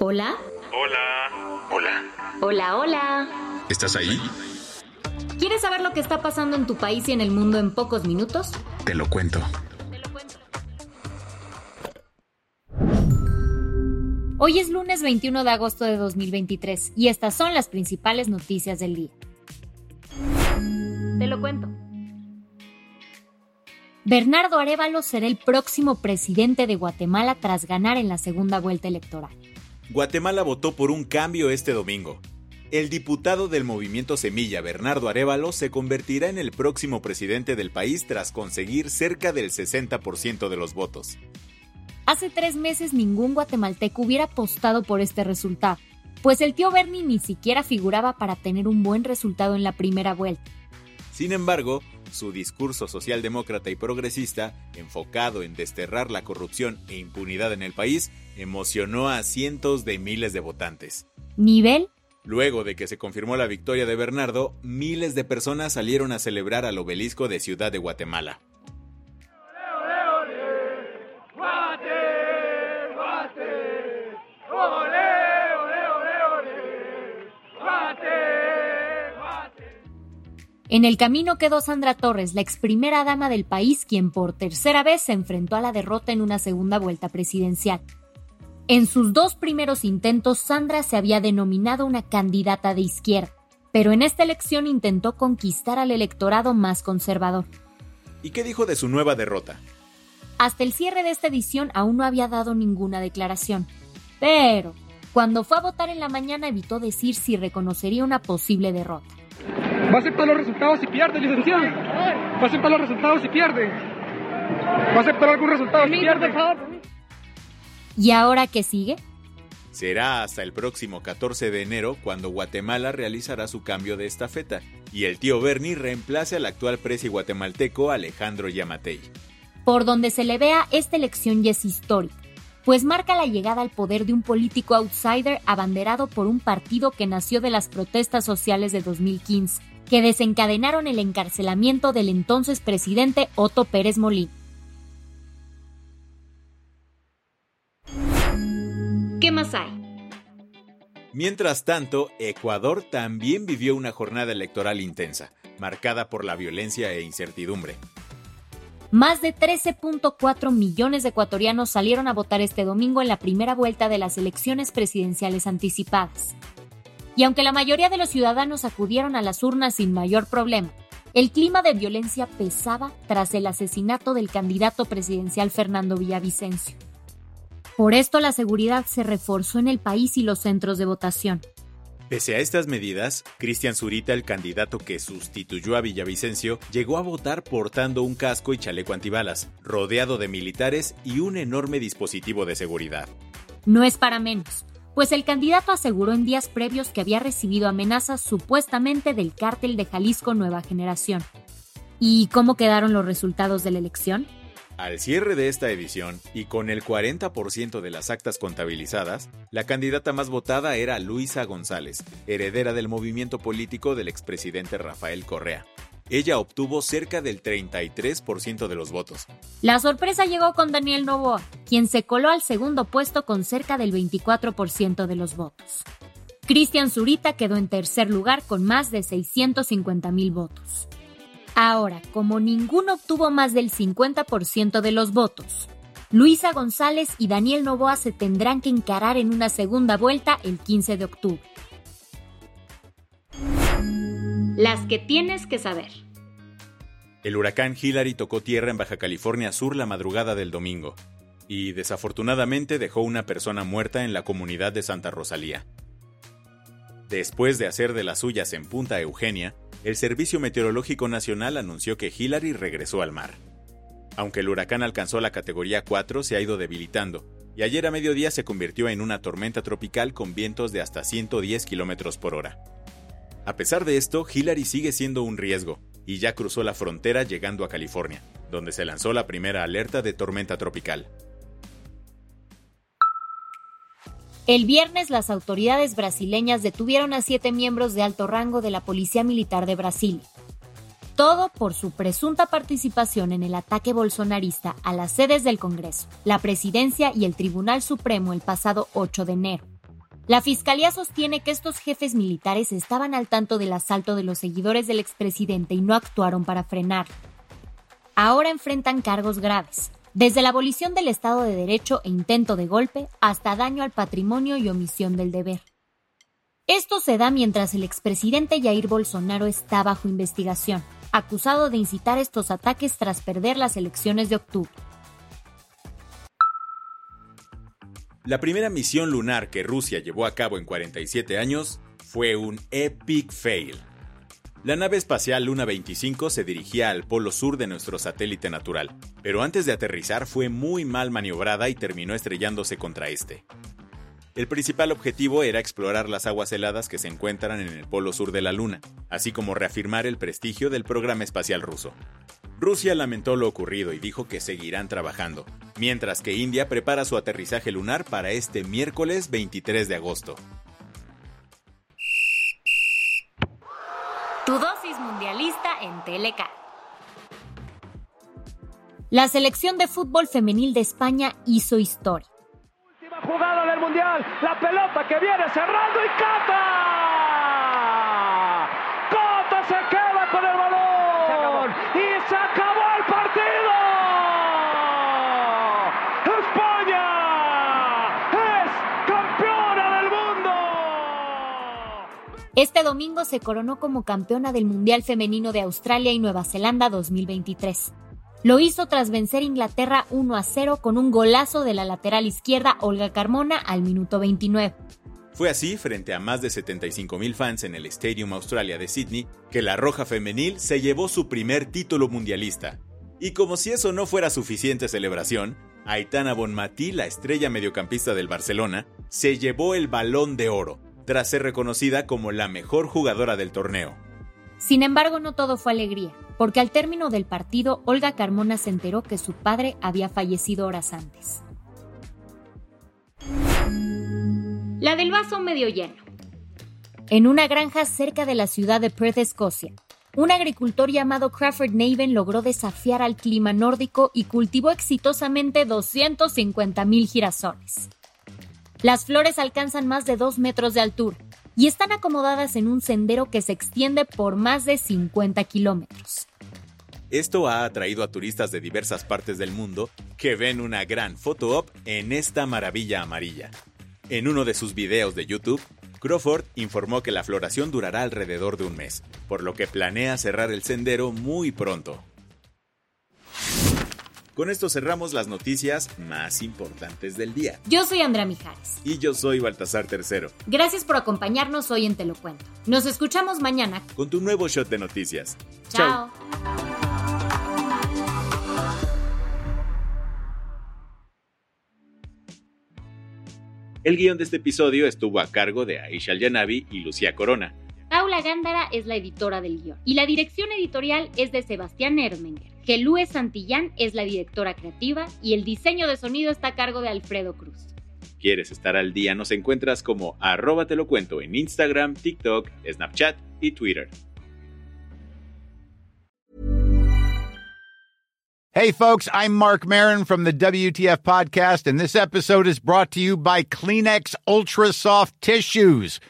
Hola. Hola. Hola. Hola, hola. ¿Estás ahí? ¿Quieres saber lo que está pasando en tu país y en el mundo en pocos minutos? Te lo cuento. Hoy es lunes 21 de agosto de 2023 y estas son las principales noticias del día. Te lo cuento. Bernardo Arevalo será el próximo presidente de Guatemala tras ganar en la segunda vuelta electoral. Guatemala votó por un cambio este domingo. El diputado del movimiento Semilla, Bernardo Arevalo, se convertirá en el próximo presidente del país tras conseguir cerca del 60% de los votos. Hace tres meses ningún guatemalteco hubiera apostado por este resultado, pues el tío Bernie ni siquiera figuraba para tener un buen resultado en la primera vuelta. Sin embargo, su discurso socialdemócrata y progresista, enfocado en desterrar la corrupción e impunidad en el país, emocionó a cientos de miles de votantes. Nivel Luego de que se confirmó la victoria de Bernardo, miles de personas salieron a celebrar al obelisco de Ciudad de Guatemala. En el camino quedó Sandra Torres, la ex primera dama del país, quien por tercera vez se enfrentó a la derrota en una segunda vuelta presidencial. En sus dos primeros intentos, Sandra se había denominado una candidata de izquierda, pero en esta elección intentó conquistar al electorado más conservador. ¿Y qué dijo de su nueva derrota? Hasta el cierre de esta edición aún no había dado ninguna declaración. Pero, cuando fue a votar en la mañana evitó decir si reconocería una posible derrota. Va a aceptar los resultados si pierde, licenciado. Va a aceptar los resultados si pierde. Va a aceptar algún resultado si pierde. ¿Y ahora qué sigue? Será hasta el próximo 14 de enero cuando Guatemala realizará su cambio de estafeta y el tío Bernie reemplace al actual presi guatemalteco Alejandro Yamatei. Por donde se le vea, esta elección ya es histórica, pues marca la llegada al poder de un político outsider abanderado por un partido que nació de las protestas sociales de 2015, que desencadenaron el encarcelamiento del entonces presidente Otto Pérez Molina. ¿Qué más hay? Mientras tanto, Ecuador también vivió una jornada electoral intensa, marcada por la violencia e incertidumbre. Más de 13.4 millones de ecuatorianos salieron a votar este domingo en la primera vuelta de las elecciones presidenciales anticipadas. Y aunque la mayoría de los ciudadanos acudieron a las urnas sin mayor problema, el clima de violencia pesaba tras el asesinato del candidato presidencial Fernando Villavicencio. Por esto la seguridad se reforzó en el país y los centros de votación. Pese a estas medidas, Cristian Zurita, el candidato que sustituyó a Villavicencio, llegó a votar portando un casco y chaleco antibalas, rodeado de militares y un enorme dispositivo de seguridad. No es para menos, pues el candidato aseguró en días previos que había recibido amenazas supuestamente del cártel de Jalisco Nueva Generación. ¿Y cómo quedaron los resultados de la elección? Al cierre de esta edición, y con el 40% de las actas contabilizadas, la candidata más votada era Luisa González, heredera del movimiento político del expresidente Rafael Correa. Ella obtuvo cerca del 33% de los votos. La sorpresa llegó con Daniel Novoa, quien se coló al segundo puesto con cerca del 24% de los votos. Cristian Zurita quedó en tercer lugar con más de 650 mil votos. Ahora, como ninguno obtuvo más del 50% de los votos, Luisa González y Daniel Novoa se tendrán que encarar en una segunda vuelta el 15 de octubre. Las que tienes que saber. El huracán Hillary tocó tierra en Baja California Sur la madrugada del domingo y desafortunadamente dejó una persona muerta en la comunidad de Santa Rosalía. Después de hacer de las suyas en Punta Eugenia, el Servicio Meteorológico Nacional anunció que Hillary regresó al mar. Aunque el huracán alcanzó la categoría 4, se ha ido debilitando, y ayer a mediodía se convirtió en una tormenta tropical con vientos de hasta 110 km por hora. A pesar de esto, Hillary sigue siendo un riesgo, y ya cruzó la frontera llegando a California, donde se lanzó la primera alerta de tormenta tropical. El viernes las autoridades brasileñas detuvieron a siete miembros de alto rango de la Policía Militar de Brasil. Todo por su presunta participación en el ataque bolsonarista a las sedes del Congreso, la Presidencia y el Tribunal Supremo el pasado 8 de enero. La Fiscalía sostiene que estos jefes militares estaban al tanto del asalto de los seguidores del expresidente y no actuaron para frenarlo. Ahora enfrentan cargos graves, desde la abolición del Estado de Derecho e intento de golpe hasta daño al patrimonio y omisión del deber. Esto se da mientras el expresidente Jair Bolsonaro está bajo investigación, acusado de incitar estos ataques tras perder las elecciones de octubre. La primera misión lunar que Rusia llevó a cabo en 47 años fue un epic fail. La nave espacial Luna 25 se dirigía al polo sur de nuestro satélite natural, pero antes de aterrizar fue muy mal maniobrada y terminó estrellándose contra este. El principal objetivo era explorar las aguas heladas que se encuentran en el polo sur de la Luna, así como reafirmar el prestigio del programa espacial ruso. Rusia lamentó lo ocurrido y dijo que seguirán trabajando, mientras que India prepara su aterrizaje lunar para este miércoles 23 de agosto. Tu dosis mundialista en TLK. La selección de fútbol femenil de España hizo historia. Última jugada del mundial, la pelota que viene cerrando y Cata. Cata se queda con el balón y se acabó el partido. Este domingo se coronó como campeona del Mundial Femenino de Australia y Nueva Zelanda 2023. Lo hizo tras vencer Inglaterra 1 a 0 con un golazo de la lateral izquierda Olga Carmona al minuto 29. Fue así, frente a más de 75.000 fans en el Stadium Australia de Sydney, que la Roja Femenil se llevó su primer título mundialista. Y como si eso no fuera suficiente celebración, Aitana Bonmatí, la estrella mediocampista del Barcelona, se llevó el balón de oro, tras ser reconocida como la mejor jugadora del torneo. Sin embargo, no todo fue alegría, porque al término del partido, Olga Carmona se enteró que su padre había fallecido horas antes. La del vaso medio lleno. En una granja cerca de la ciudad de Perth, Escocia, un agricultor llamado Crawford Naven logró desafiar al clima nórdico y cultivó exitosamente 250.000 girasoles. Las flores alcanzan más de 2 metros de altura y están acomodadas en un sendero que se extiende por más de 50 kilómetros. Esto ha atraído a turistas de diversas partes del mundo que ven una gran foto op en esta maravilla amarilla. En uno de sus videos de YouTube, Crawford informó que la floración durará alrededor de un mes, por lo que planea cerrar el sendero muy pronto. Con esto cerramos las noticias más importantes del día. Yo soy Andrea Mijares. Y yo soy Baltasar Tercero. Gracias por acompañarnos hoy en Te lo Cuento. Nos escuchamos mañana con tu nuevo shot de noticias. Chao. El guion de este episodio estuvo a cargo de Aisha Yanavi y Lucía Corona. Paula Gándara es la editora del guion y la dirección editorial es de Sebastián Ermenger. Gelúe Santillán es la directora creativa y el diseño de sonido está a cargo de Alfredo Cruz. ¿Quieres estar al día? Nos encuentras como arroba te lo cuento en Instagram, TikTok, Snapchat y Twitter. Hey folks, I'm Mark Marin from the WTF podcast and this episode is brought to you by Kleenex Ultra Soft Tissues